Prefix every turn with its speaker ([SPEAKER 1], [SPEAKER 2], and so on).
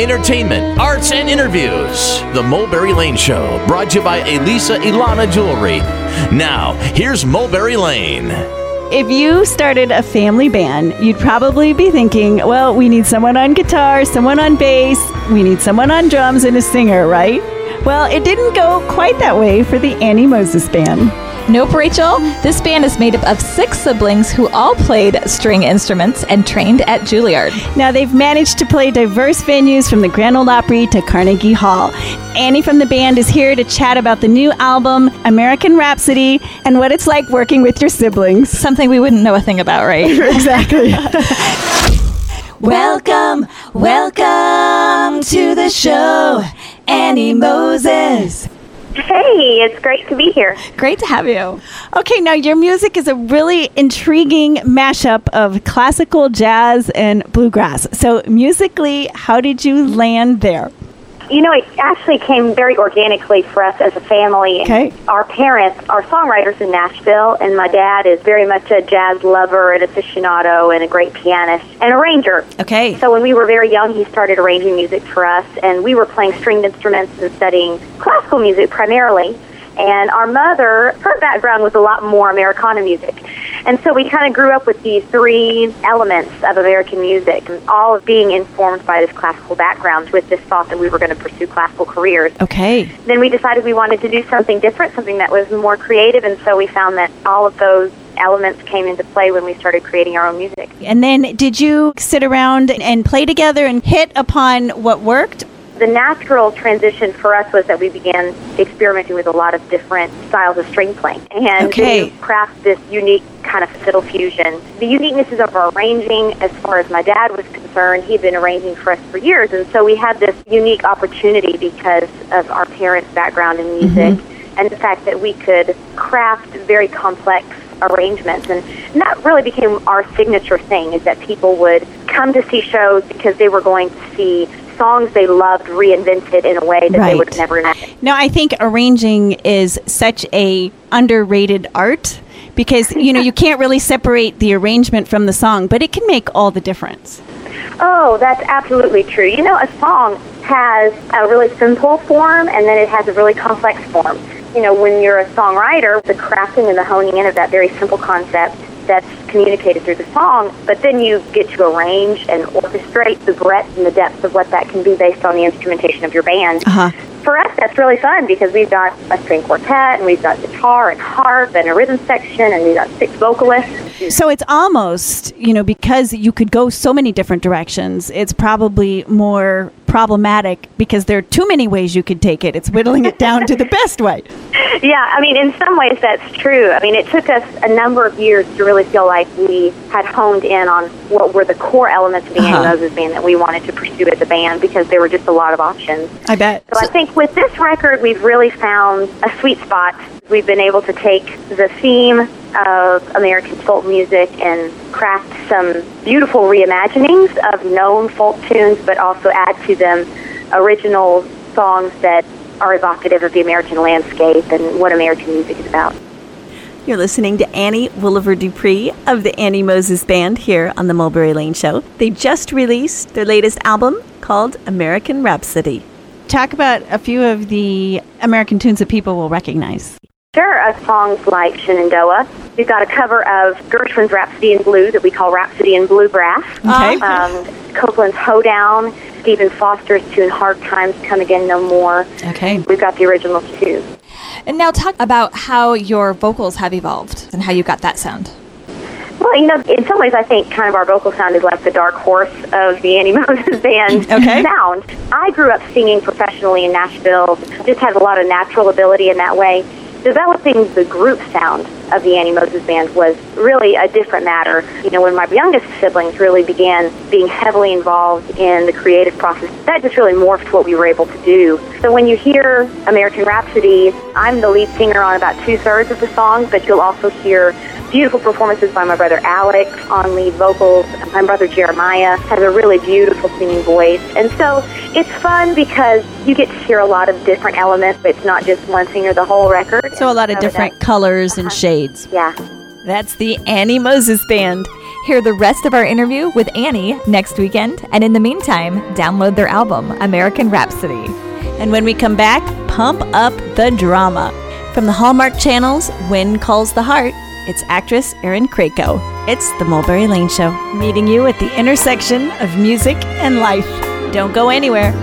[SPEAKER 1] entertainment, arts, and interviews. The Mulberry Lane Show, brought to you by Elisa Ilana Jewelry. Now, here's Mulberry Lane.
[SPEAKER 2] If you started a family band, you'd probably be thinking, well, we need someone on guitar, someone on bass, we need someone on drums, and a singer, right? Well, it didn't go quite that way for the Annie Moses Band.
[SPEAKER 3] Nope, Rachel. This band is made up of six siblings who all played string instruments and trained at Juilliard.
[SPEAKER 2] Now, they've managed to play diverse venues from the Grand Ole Opry to Carnegie Hall. Annie from the band is here to chat about the new album, American Rhapsody, and what it's like working with your siblings.
[SPEAKER 3] Something we wouldn't know a thing about, right?
[SPEAKER 2] exactly.
[SPEAKER 4] welcome, welcome to the show, Annie Moses.
[SPEAKER 5] Hey, it's great to be here.
[SPEAKER 3] Great to have you.
[SPEAKER 2] Okay, now your music is a really intriguing mashup of classical, jazz, and bluegrass. So, musically, how did you land there?
[SPEAKER 5] You know, it actually came very organically for us as a family.
[SPEAKER 2] Okay.
[SPEAKER 5] Our parents are songwriters in Nashville, and my dad is very much a jazz lover and aficionado and a great pianist and arranger.
[SPEAKER 2] Okay.
[SPEAKER 5] So when we were very young, he started arranging music for us, and we were playing stringed instruments and studying classical music primarily. And our mother, her background was a lot more Americana music. And so we kind of grew up with these three elements of American music, all of being informed by this classical background with this thought that we were going to pursue classical careers.
[SPEAKER 2] Okay.
[SPEAKER 5] Then we decided we wanted to do something different, something that was more creative, and so we found that all of those elements came into play when we started creating our own music.
[SPEAKER 2] And then did you sit around and play together and hit upon what worked?
[SPEAKER 5] The natural transition for us was that we began experimenting with a lot of different styles of string playing and
[SPEAKER 2] okay.
[SPEAKER 5] to craft this unique kind of fiddle fusion. The uniquenesses of our arranging, as far as my dad was concerned, he'd been arranging for us for years, and so we had this unique opportunity because of our parents' background in music mm-hmm. and the fact that we could craft very complex arrangements and, and that really became our signature thing is that people would come to see shows because they were going to see songs they loved reinvented in a way that
[SPEAKER 2] right.
[SPEAKER 5] they would never imagined.
[SPEAKER 2] No, I think arranging is such a underrated art because you know you can't really separate the arrangement from the song, but it can make all the difference.
[SPEAKER 5] Oh, that's absolutely true. You know, a song has a really simple form and then it has a really complex form. You know, when you're a songwriter, the crafting and the honing in of that very simple concept that's communicated through the song, but then you get to arrange and orchestrate the breadth and the depth of what that can be based on the instrumentation of your band.
[SPEAKER 2] Uh-huh.
[SPEAKER 5] For us, that's really fun because we've got a string quartet and we've got guitar and harp and a rhythm section and we've got six vocalists.
[SPEAKER 2] So it's almost, you know, because you could go so many different directions, it's probably more problematic because there are too many ways you could take it. It's whittling it down to the best way.
[SPEAKER 5] Yeah, I mean, in some ways that's true. I mean, it took us a number of years to really feel like we had honed in on what were the core elements of the uh-huh. Annie Moses band that we wanted to pursue as a band because there were just a lot of options.
[SPEAKER 2] I bet.
[SPEAKER 5] So, so I think with this record, we've really found a sweet spot. We've been able to take the theme of American folk music and craft some beautiful reimaginings of known folk tunes, but also add to them original songs that are evocative of the American landscape and what American music is about.
[SPEAKER 2] You're listening to Annie Wolaver Dupre of the Annie Moses Band here on the Mulberry Lane Show. They just released their latest album called American Rhapsody. Talk about a few of the American tunes that people will recognize.
[SPEAKER 5] Sure, uh, songs like Shenandoah. We've got a cover of Gershwin's Rhapsody in Blue that we call Rhapsody in Bluegrass.
[SPEAKER 2] Okay.
[SPEAKER 5] Um, Copland's Hoedown. Stephen Foster's tune Hard Times Come Again No More.
[SPEAKER 2] Okay.
[SPEAKER 5] We've got the original too.
[SPEAKER 3] And now talk about how your vocals have evolved and how you got that sound.
[SPEAKER 5] Well, you know, in some ways, I think kind of our vocal sound is like the dark horse of the Annie Moses band
[SPEAKER 2] okay.
[SPEAKER 5] sound. I grew up singing professionally in Nashville, just had a lot of natural ability in that way developing the group sound of the Annie Moses Band was really a different matter. You know, when my youngest siblings really began being heavily involved in the creative process, that just really morphed what we were able to do. So when you hear American Rhapsody, I'm the lead singer on about two thirds of the song, but you'll also hear beautiful performances by my brother Alex on lead vocals. My brother Jeremiah has a really beautiful singing voice. And so it's fun because you get to hear a lot of different elements. But it's not just one singer the whole record.
[SPEAKER 2] So a lot of different colors and uh-huh. shades.
[SPEAKER 5] Yeah.
[SPEAKER 2] That's the Annie Moses Band Hear the rest of our interview with Annie next weekend, and in the meantime, download their album, American Rhapsody.
[SPEAKER 3] And when we come back, pump up the drama. From the Hallmark channels, When Calls the Heart, it's actress Erin Krakow. It's The Mulberry Lane Show, meeting you at the intersection of music and life. Don't go anywhere.